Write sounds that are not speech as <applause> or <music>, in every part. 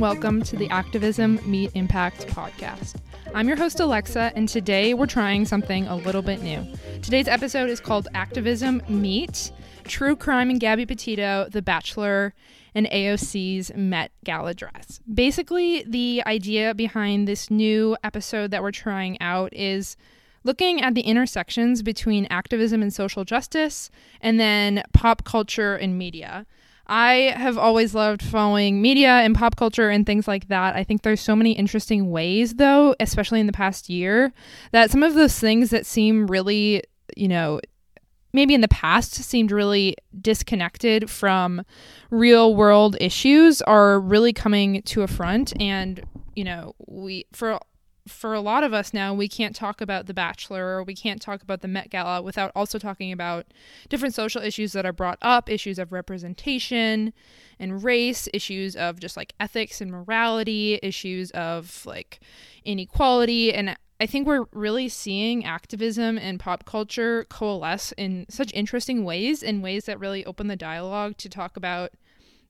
welcome to the Activism Meet Impact podcast. I'm your host, Alexa, and today we're trying something a little bit new. Today's episode is called Activism Meet True Crime and Gabby Petito, The Bachelor, and AOC's Met Gala dress. Basically, the idea behind this new episode that we're trying out is looking at the intersections between activism and social justice, and then pop culture and media. I have always loved following media and pop culture and things like that. I think there's so many interesting ways, though, especially in the past year, that some of those things that seem really, you know, maybe in the past seemed really disconnected from real world issues are really coming to a front and you know we for for a lot of us now, we can't talk about The Bachelor or we can't talk about the Met Gala without also talking about different social issues that are brought up issues of representation and race, issues of just like ethics and morality, issues of like inequality. And I think we're really seeing activism and pop culture coalesce in such interesting ways, in ways that really open the dialogue to talk about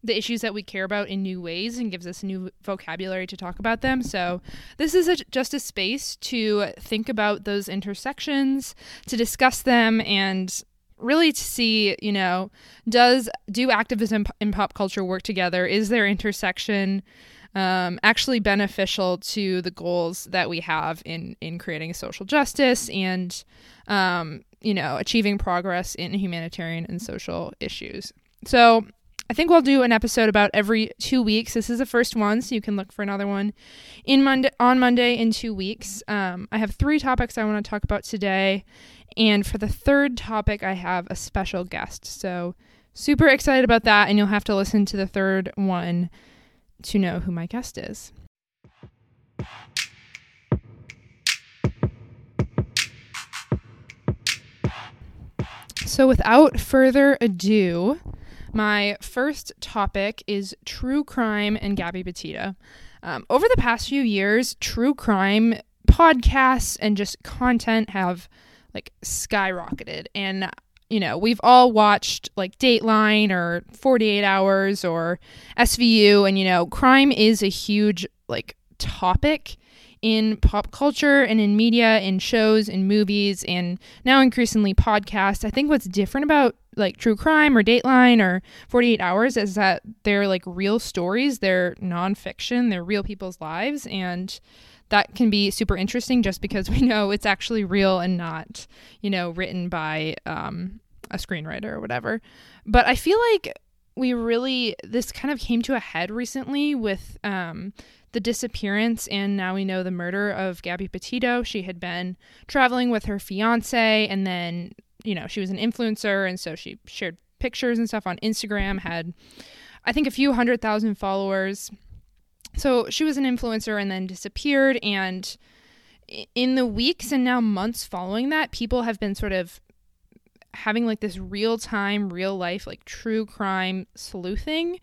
the issues that we care about in new ways and gives us new vocabulary to talk about them. So, this is a, just a space to think about those intersections, to discuss them, and really to see, you know, does do activism and pop culture work together? Is there intersection um, actually beneficial to the goals that we have in in creating social justice and um, you know achieving progress in humanitarian and social issues? So I think we'll do an episode about every two weeks. This is the first one, so you can look for another one in Monday on Monday in two weeks. Um, I have three topics I want to talk about today, and for the third topic, I have a special guest. So super excited about that, and you'll have to listen to the third one to know who my guest is. So, without further ado, my first topic is true crime and Gabby Petito. Um, over the past few years, true crime podcasts and just content have like skyrocketed. And, you know, we've all watched like Dateline or 48 Hours or SVU, and, you know, crime is a huge like topic in pop culture and in media, in shows, in movies, and now increasingly podcasts. I think what's different about like true crime or Dateline or 48 Hours is that they're like real stories, they're nonfiction, they're real people's lives, and that can be super interesting just because we know it's actually real and not, you know, written by um, a screenwriter or whatever. But I feel like we really this kind of came to a head recently with um, the disappearance and now we know the murder of Gabby Petito. She had been traveling with her fiance and then, you know, she was an influencer and so she shared pictures and stuff on Instagram, had I think a few hundred thousand followers. So she was an influencer and then disappeared and in the weeks and now months following that, people have been sort of having like this real time, real life, like true crime sleuthing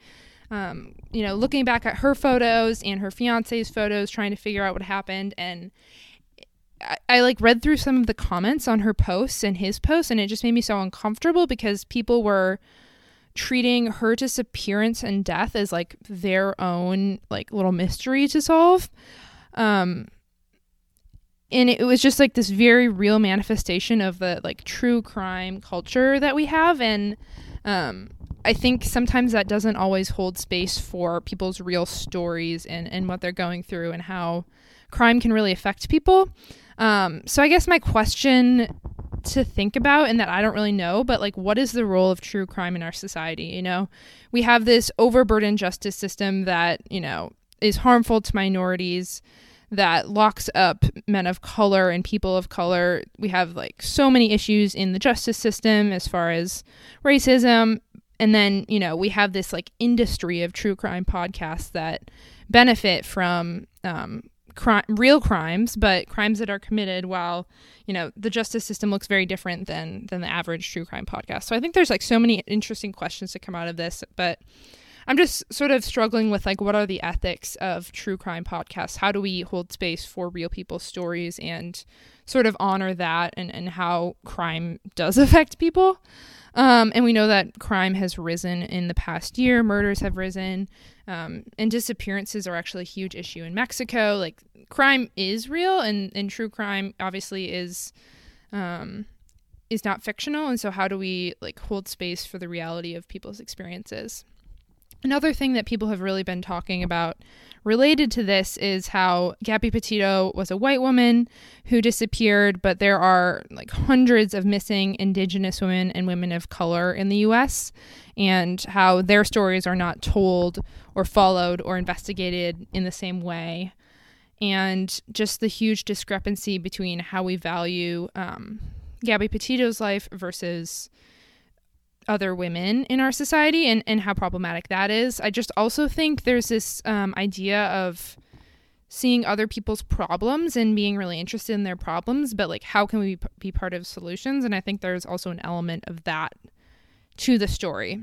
um, you know, looking back at her photos and her fiance's photos, trying to figure out what happened. And I, I, like read through some of the comments on her posts and his posts, and it just made me so uncomfortable because people were treating her disappearance and death as like their own like little mystery to solve. Um, and it was just like this very real manifestation of the like true crime culture that we have and um I think sometimes that doesn't always hold space for people's real stories and, and what they're going through and how crime can really affect people. Um, so I guess my question to think about and that I don't really know, but like what is the role of true crime in our society? You know, we have this overburdened justice system that, you know, is harmful to minorities that locks up men of color and people of color. We have like so many issues in the justice system as far as racism, and then you know we have this like industry of true crime podcasts that benefit from um, crime, real crimes, but crimes that are committed while you know the justice system looks very different than than the average true crime podcast. So I think there's like so many interesting questions to come out of this, but I'm just sort of struggling with like what are the ethics of true crime podcasts? How do we hold space for real people's stories and sort of honor that and, and how crime does <laughs> affect people? Um, and we know that crime has risen in the past year, murders have risen, um, and disappearances are actually a huge issue in Mexico. Like, crime is real, and, and true crime obviously is. Um, is not fictional and so how do we like hold space for the reality of people's experiences Another thing that people have really been talking about related to this is how Gabby Petito was a white woman who disappeared, but there are like hundreds of missing indigenous women and women of color in the US, and how their stories are not told or followed or investigated in the same way. And just the huge discrepancy between how we value um, Gabby Petito's life versus other women in our society and, and how problematic that is. I just also think there's this um, idea of seeing other people's problems and being really interested in their problems, but like, how can we be part of solutions? And I think there's also an element of that to the story.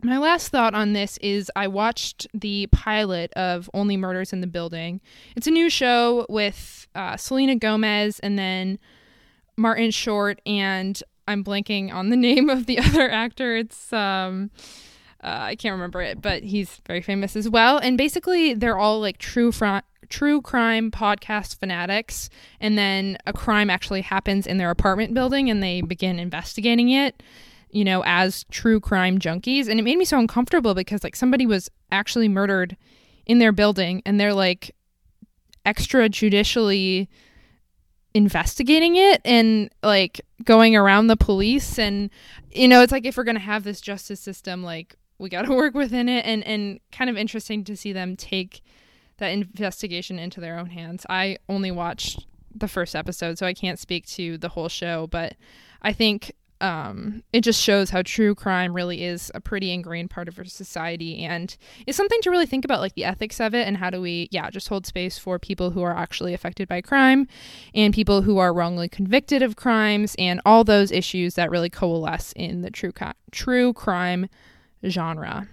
My last thought on this is I watched the pilot of Only Murders in the Building. It's a new show with uh, Selena Gomez and then Martin Short and I'm blanking on the <laughs> name of the other actor. It's um uh, I can't remember it, but he's very famous as well. And basically, they're all like true fr- true crime podcast fanatics. And then a crime actually happens in their apartment building, and they begin investigating it. You know, as true crime junkies, and it made me so uncomfortable because like somebody was actually murdered in their building, and they're like extrajudicially investigating it and like going around the police and you know it's like if we're going to have this justice system like we got to <laughs> work within it and and kind of interesting to see them take that investigation into their own hands. I only watched the first episode so i can't speak to the whole show but i think um, it just shows how true crime really is a pretty ingrained part of our society. And it's something to really think about like the ethics of it and how do we yeah just hold space for people who are actually affected by crime and people who are wrongly convicted of crimes and all those issues that really coalesce in the true true crime genre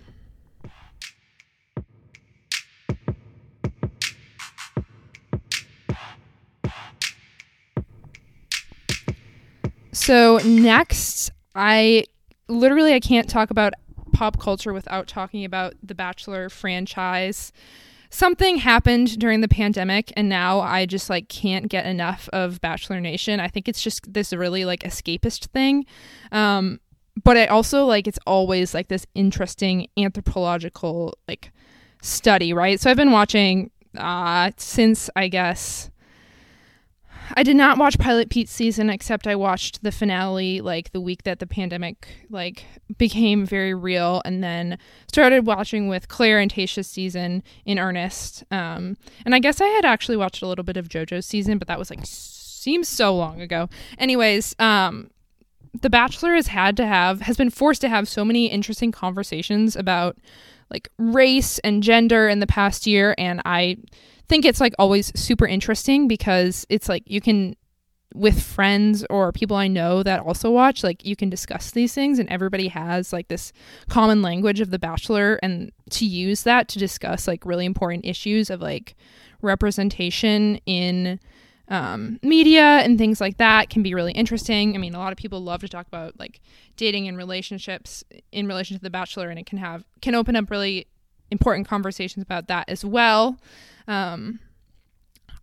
So next, I literally I can't talk about pop culture without talking about the Bachelor franchise. Something happened during the pandemic and now I just like can't get enough of Bachelor Nation. I think it's just this really like escapist thing. Um but I also like it's always like this interesting anthropological like study, right? So I've been watching uh since I guess I did not watch Pilot Pete's season except I watched the finale like the week that the pandemic like became very real and then started watching with Claire and Tayshia's season in earnest. Um, and I guess I had actually watched a little bit of JoJo's season, but that was like seems so long ago. Anyways, um, The Bachelor has had to have has been forced to have so many interesting conversations about like race and gender in the past year and I think it's like always super interesting because it's like you can with friends or people I know that also watch, like you can discuss these things and everybody has like this common language of the bachelor and to use that to discuss like really important issues of like representation in um, media and things like that can be really interesting. I mean, a lot of people love to talk about like dating and relationships in relation to the bachelor and it can have can open up really important conversations about that as well. Um,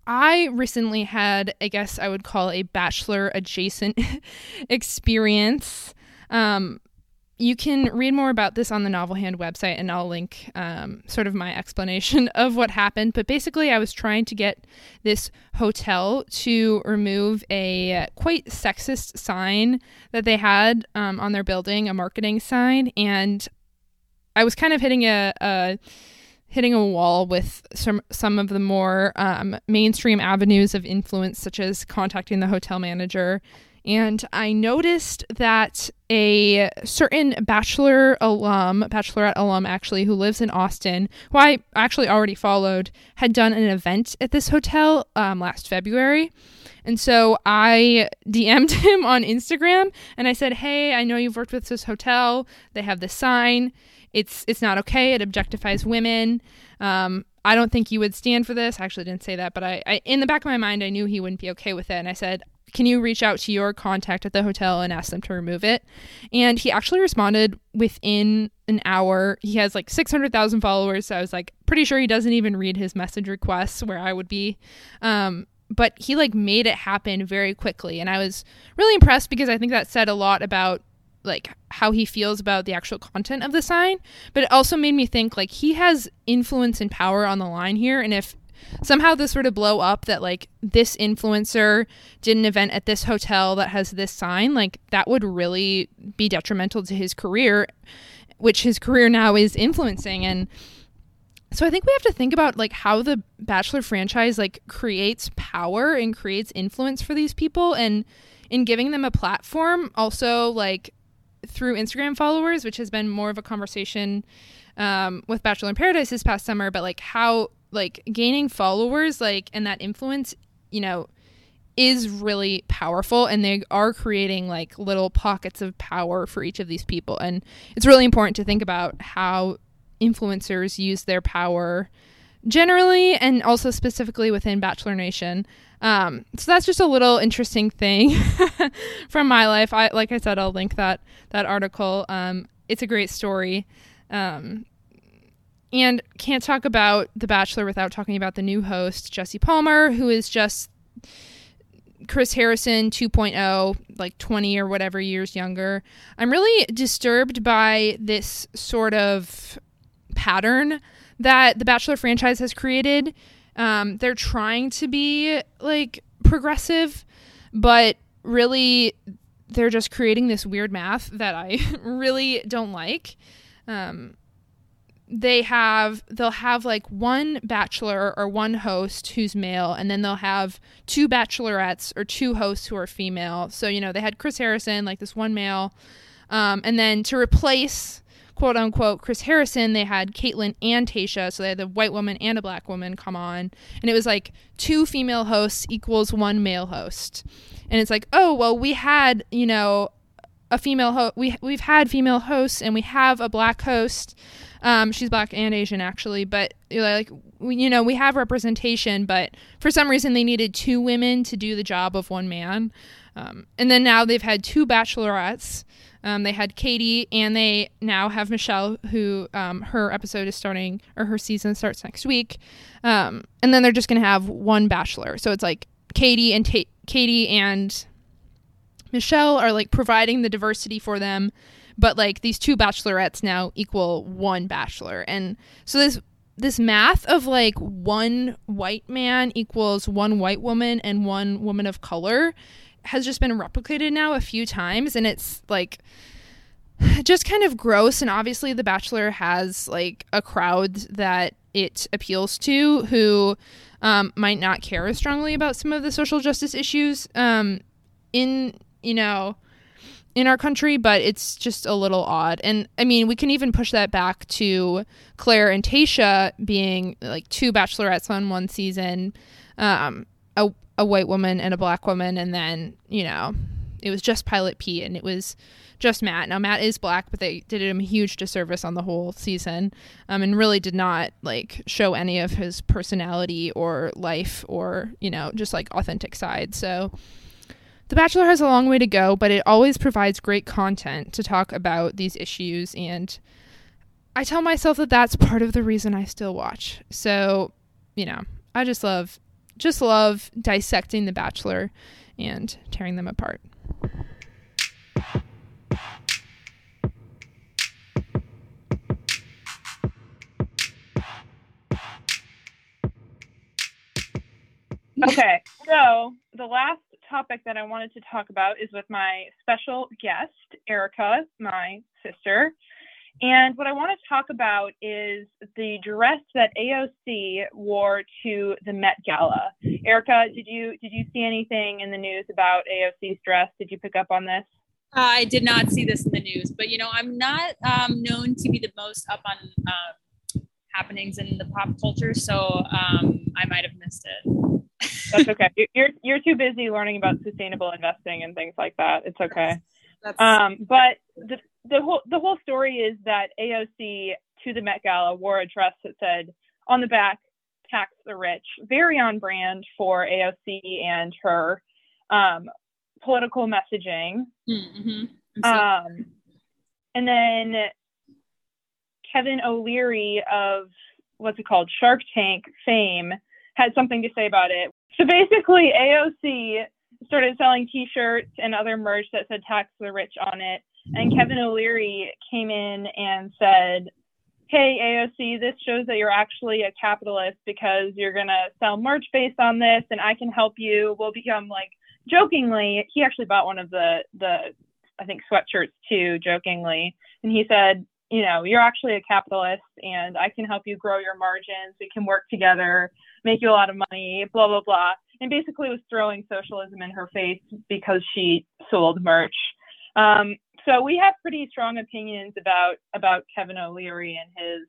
I recently had, I guess I would call a bachelor adjacent <laughs> experience. Um, you can read more about this on the Novel Hand website, and I'll link um, sort of my explanation <laughs> of what happened. But basically, I was trying to get this hotel to remove a quite sexist sign that they had um, on their building, a marketing sign, and I was kind of hitting a, a hitting a wall with some some of the more um, mainstream avenues of influence, such as contacting the hotel manager and I noticed that a certain Bachelor alum, Bachelorette alum actually, who lives in Austin, who I actually already followed, had done an event at this hotel um, last February. And so I DM'd <laughs> him on Instagram and I said, "Hey, I know you've worked with this hotel. They have this sign. It's it's not okay. It objectifies women. Um, I don't think you would stand for this. I actually didn't say that, but I, I in the back of my mind I knew he wouldn't be okay with it. And I said, can you reach out to your contact at the hotel and ask them to remove it? And he actually responded within an hour. He has like 600,000 followers. So I was like, pretty sure he doesn't even read his message requests where I would be. Um, but he like made it happen very quickly. And I was really impressed because I think that said a lot about like how he feels about the actual content of the sign but it also made me think like he has influence and power on the line here and if somehow this were to blow up that like this influencer did an event at this hotel that has this sign, like that would really be detrimental to his career, which his career now is influencing. And so I think we have to think about like how the Bachelor franchise like creates power and creates influence for these people and in giving them a platform also like through Instagram followers, which has been more of a conversation um, with Bachelor in Paradise this past summer, but like how like gaining followers like and that influence you know is really powerful and they are creating like little pockets of power for each of these people. And it's really important to think about how influencers use their power generally and also specifically within bachelor nation. Um, so that's just a little interesting thing <laughs> from my life. I like i said i'll link that that article. Um, it's a great story. Um, and can't talk about The Bachelor without talking about the new host, Jesse Palmer, who is just Chris Harrison 2.0, like 20 or whatever years younger. I'm really disturbed by this sort of pattern that the Bachelor franchise has created. Um, they're trying to be like progressive, but really they're just creating this weird math that I <laughs> really don't like. Um, they have they'll have like one bachelor or one host who's male and then they'll have two bachelorettes or two hosts who are female so you know they had chris harrison like this one male um, and then to replace quote unquote chris harrison they had kaitlyn and Tayshia, so they had the white woman and a black woman come on and it was like two female hosts equals one male host and it's like oh well we had you know a female host we, we've had female hosts and we have a black host um, she's black and Asian actually, but like we, you know we have representation, but for some reason they needed two women to do the job of one man. Um, and then now they've had two bachelorettes. Um, they had Katie, and they now have Michelle, who um, her episode is starting, or her season starts next week. Um, and then they're just going to have one bachelor. So it's like Katie and Ta- Katie and Michelle are like providing the diversity for them but like these two bachelorettes now equal one bachelor and so this this math of like one white man equals one white woman and one woman of color has just been replicated now a few times and it's like <sighs> just kind of gross and obviously the bachelor has like a crowd that it appeals to who um, might not care as strongly about some of the social justice issues um, in you know in our country, but it's just a little odd. And I mean, we can even push that back to claire and Tayshia being like two bachelorettes on one season, um, a, a white woman and a black woman, and then, you know, it was just Pilot Pete and it was just Matt. Now Matt is black, but they did him a huge disservice on the whole season, um, and really did not like show any of his personality or life or you know just like authentic side. So the Bachelor has a long way to go, but it always provides great content to talk about these issues. And I tell myself that that's part of the reason I still watch. So, you know, I just love, just love dissecting The Bachelor and tearing them apart. Okay, so the last topic that I wanted to talk about is with my special guest, Erica, my sister. And what I want to talk about is the dress that AOC wore to the Met Gala. Erica, did you did you see anything in the news about AOC's dress? Did you pick up on this? I did not see this in the news, but you know, I'm not um, known to be the most up on um, happenings in the pop culture, so um, I might have missed it. That's okay. <laughs> You're you're too busy learning about sustainable investing and things like that. It's okay. That's, that's... Um, but the the whole the whole story is that AOC to the Met Gala wore a dress that said on the back "tax the rich," very on brand for AOC and her um, political messaging. Mm-hmm. Um, and then Kevin O'Leary of what's it called Shark Tank fame had something to say about it. So basically, AOC started selling T-shirts and other merch that said "tax the rich" on it and Kevin O'Leary came in and said, Hey, AOC, this shows that you're actually a capitalist because you're going to sell merch based on this and I can help you. We'll become like jokingly, he actually bought one of the, the, I think sweatshirts too, jokingly. And he said, you know, you're actually a capitalist and I can help you grow your margins. We can work together, make you a lot of money, blah, blah, blah. And basically was throwing socialism in her face because she sold merch. Um, so we have pretty strong opinions about about Kevin O'Leary and his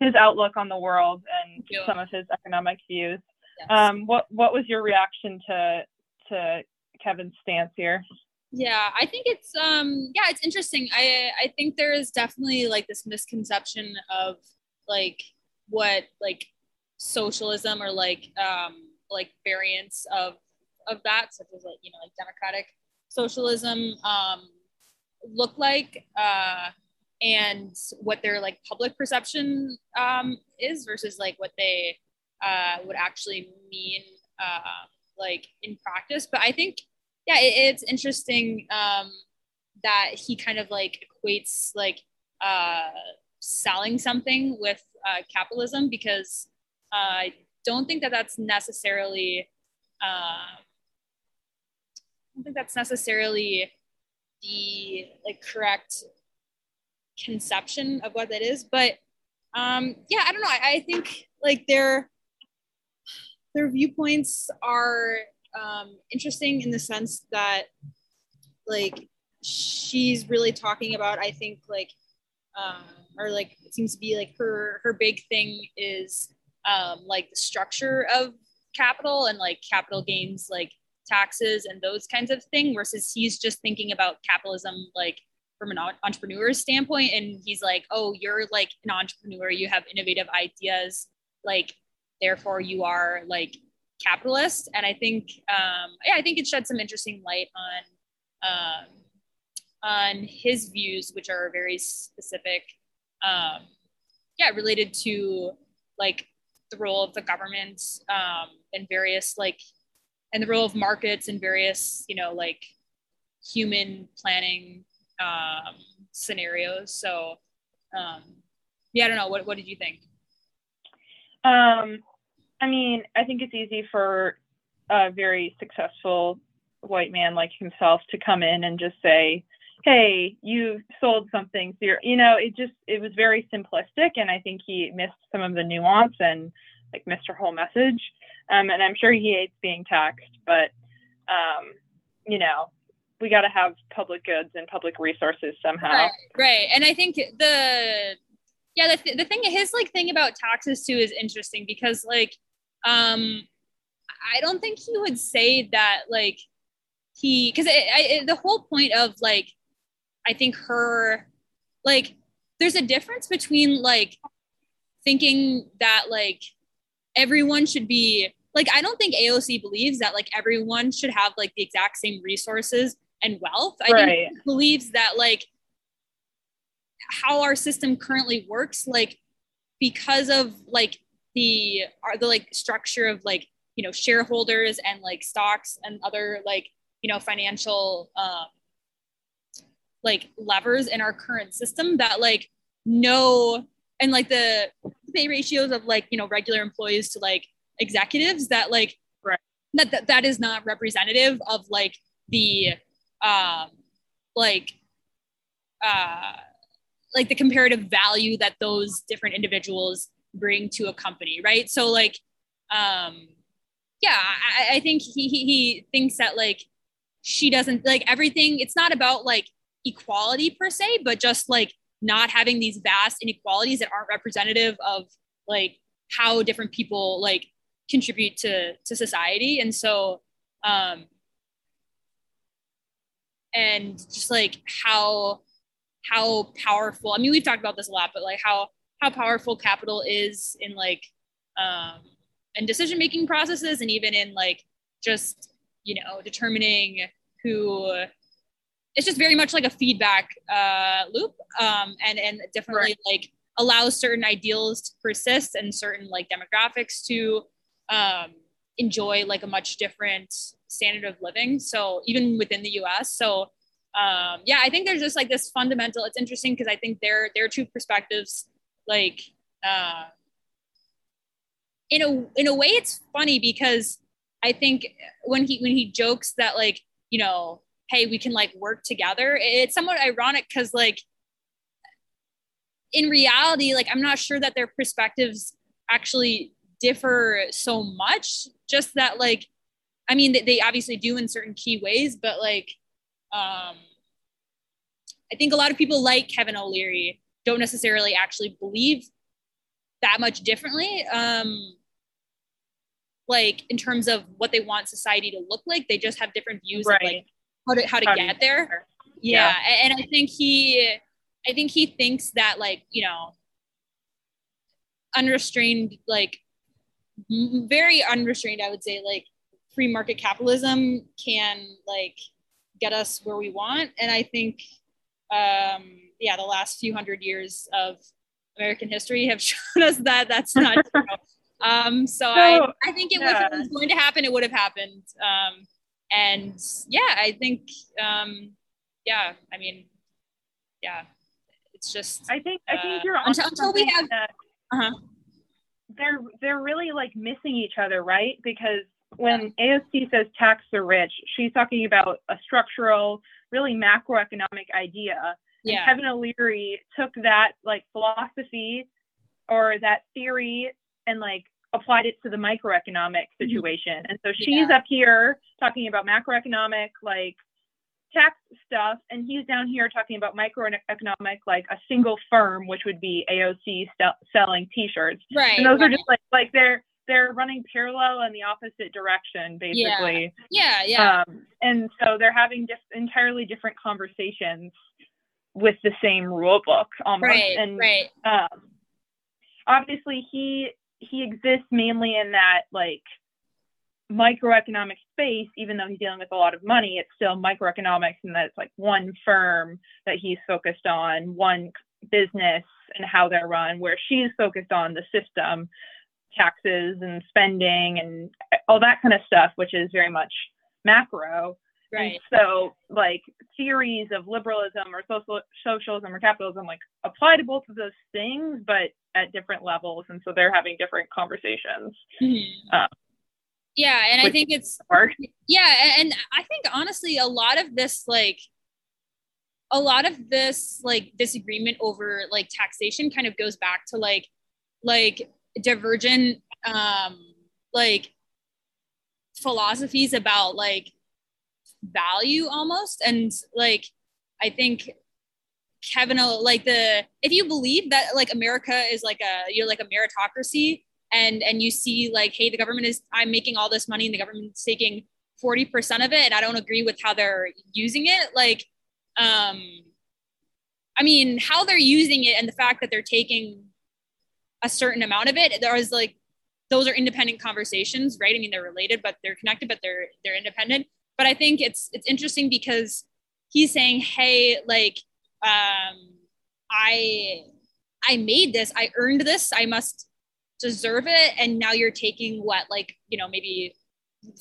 his outlook on the world and some of his economic views. Yes. Um, what what was your reaction to to Kevin's stance here? Yeah, I think it's um yeah, it's interesting. I I think there is definitely like this misconception of like what like socialism or like um like variants of of that, such as like you know like democratic socialism um look like uh, and what their like public perception um, is versus like what they uh, would actually mean uh, like in practice. But I think yeah, it, it's interesting um, that he kind of like equates like uh, selling something with uh, capitalism because uh, I don't think that that's necessarily. Uh, I don't think that's necessarily the like correct conception of what that is. But um, yeah, I don't know. I, I think like their their viewpoints are um, interesting in the sense that like she's really talking about. I think like um, or like it seems to be like her her big thing is um, like the structure of capital and like capital gains like taxes and those kinds of thing versus he's just thinking about capitalism like from an entrepreneur's standpoint and he's like oh you're like an entrepreneur. You have innovative ideas. Like therefore you are like capitalist. And i think um yeah i think it shed some interesting light on um on his views which are very specific um yeah related to like the role of the government um and various like and the role of markets in various, you know, like human planning um, scenarios. So, um, yeah, I don't know. What, what did you think? Um, I mean, I think it's easy for a very successful white man like himself to come in and just say, hey, you sold something. So you know, it just, it was very simplistic. And I think he missed some of the nuance and like missed her whole message. Um, and I'm sure he hates being taxed, but um, you know, we got to have public goods and public resources somehow. Right, right. And I think the yeah, the, th- the thing his like thing about taxes too is interesting because like um I don't think he would say that like he because the whole point of like I think her like there's a difference between like thinking that like everyone should be like I don't think AOC believes that like everyone should have like the exact same resources and wealth. I right. think believes that like how our system currently works, like because of like the are the like structure of like you know shareholders and like stocks and other like you know financial um like levers in our current system that like no and like the pay ratios of like you know regular employees to like executives that like right. that, that that is not representative of like the um like uh like the comparative value that those different individuals bring to a company, right? So like, um, yeah, I, I think he, he he thinks that like she doesn't like everything. It's not about like equality per se, but just like not having these vast inequalities that aren't representative of like how different people like contribute to to society. And so um and just like how how powerful i mean we've talked about this a lot but like how how powerful capital is in like um and decision making processes and even in like just you know determining who it's just very much like a feedback uh, loop um, and and definitely right. like allows certain ideals to persist and certain like demographics to um, enjoy like a much different standard of living so even within the us so um, yeah i think there's just like this fundamental it's interesting because i think there there are two perspectives like uh, in a in a way it's funny because i think when he when he jokes that like you know hey we can like work together it's somewhat ironic because like in reality like i'm not sure that their perspectives actually differ so much just that like i mean they obviously do in certain key ways but like um i think a lot of people like kevin o'leary don't necessarily actually believe that much differently um like in terms of what they want society to look like they just have different views right. of like how to how to get there. Yeah. yeah. And I think he I think he thinks that like, you know, unrestrained, like very unrestrained, I would say, like free market capitalism can like get us where we want. And I think um yeah, the last few hundred years of American history have <laughs> shown us that that's not <laughs> true. Um, so, so I, I think it, yeah. if it was going to happen, it would have happened. Um, and yeah, I think, um, yeah, I mean, yeah, it's just. I think I think uh, you're until, until we have. uh-huh. They're they're really like missing each other, right? Because when. AOC says tax the rich, she's talking about a structural, really macroeconomic idea. Yeah. And Kevin O'Leary took that like philosophy or that theory and like applied it to the microeconomic mm-hmm. situation. And so she's yeah. up here talking about macroeconomic, like tax stuff, and he's down here talking about microeconomic, like a single firm, which would be AOC st- selling T-shirts. Right. And those right. are just like like they're they're running parallel in the opposite direction, basically. Yeah. Yeah. yeah. Um, and so they're having just entirely different conversations with the same rule book almost. Right. And right. Um, obviously he he exists mainly in that like microeconomic space, even though he's dealing with a lot of money, it's still microeconomics and that it's like one firm that he's focused on, one business and how they're run, where she's focused on the system, taxes and spending and all that kind of stuff, which is very much macro. Right. And so like theories of liberalism or social socialism or capitalism like apply to both of those things, but at different levels. And so they're having different conversations. Mm-hmm. Um, yeah, and I think it's hard. yeah, and I think honestly, a lot of this like a lot of this like disagreement over like taxation kind of goes back to like like divergent um like philosophies about like value almost. And like i think kevin like the if you believe that like america is like a you're like a meritocracy and and you see like hey the government is i'm making all this money and the government's taking 40% of it and i don't agree with how they're using it like um i mean how they're using it and the fact that they're taking a certain amount of it there is like those are independent conversations right? I mean they're related but they're connected but they're they're independent but I think it's it's interesting because he's saying, "Hey, like, um, I I made this, I earned this, I must deserve it," and now you're taking what, like, you know, maybe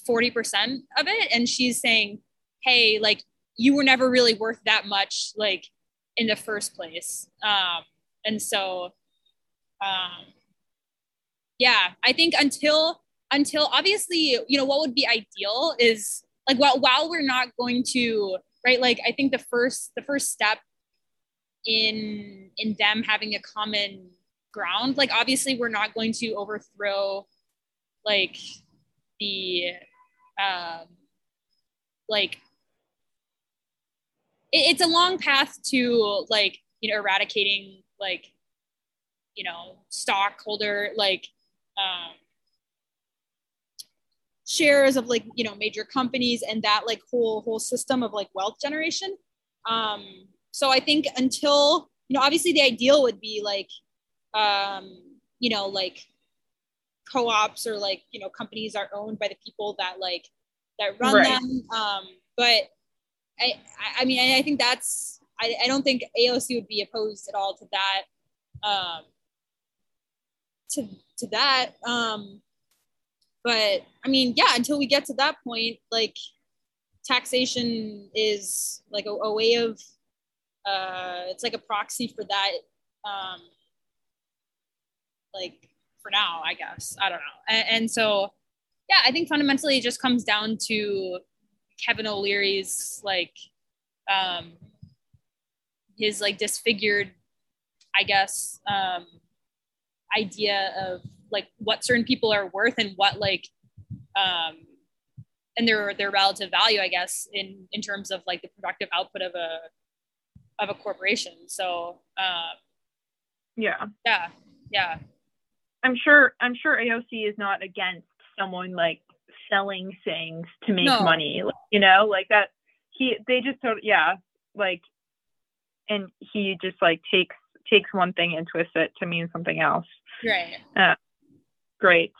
forty percent of it, and she's saying, "Hey, like, you were never really worth that much, like, in the first place," um, and so, um, yeah, I think until until obviously, you know, what would be ideal is like while while we're not going to right like i think the first the first step in in them having a common ground. Like obviously we're not going to overthrow like the um like it, it's a long path to like you know eradicating like you know stockholder like um shares of like you know major companies and that like whole whole system of like wealth generation. Um so i think until you know obviously the ideal would be like um you know like co-ops or like you know companies are owned by the people that like that run right. them. Um but i i mean i think that's I, I don't think aoc would be opposed at all to that um to to that. Um but I mean, yeah, until we get to that point, like taxation is like a, a way of uh, it's like a proxy for that. Um, like for now, I guess I don't know. And, and so, yeah, I think fundamentally it just comes down to Kevin O'Leary's like um, his like disfigured, I guess, um, idea of like what certain people are worth and what like um and their their relative value i guess in in terms of like the productive output of a of a corporation. So um yeah. Yeah. Yeah. I'm sure i'm sure aoc is not against someone like selling things to make no. money you know like that he they just sort of yeah like and he just like takes takes one thing and twists it to mean something else. Right. Uh, Great.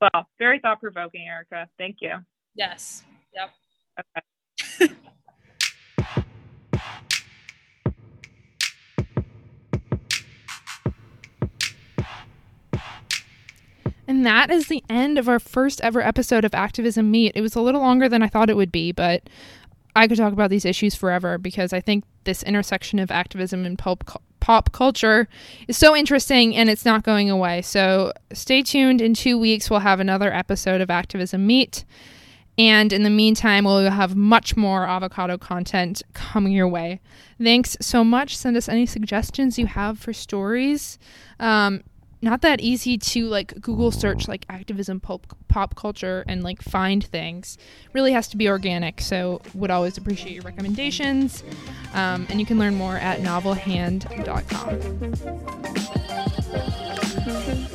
Well, very thought provoking, Erica. Thank you. Yes. Yep. Okay. <laughs> And that is the end of our first ever episode of Activism Meet. It was a little longer than I thought it would be, but I could talk about these issues forever because I think this intersection of activism and pulp pop culture is so interesting and it's not going away. So stay tuned. In two weeks, we'll have another episode of Activism Meet. And in the meantime, we'll have much more avocado content coming your way. Thanks so much. Send us any suggestions you have for stories. Um, not that easy to like Google search like activism pop, pop culture and like find things. Really has to be organic. So would always appreciate your recommendations. Um, and you can learn more at novelhand.com.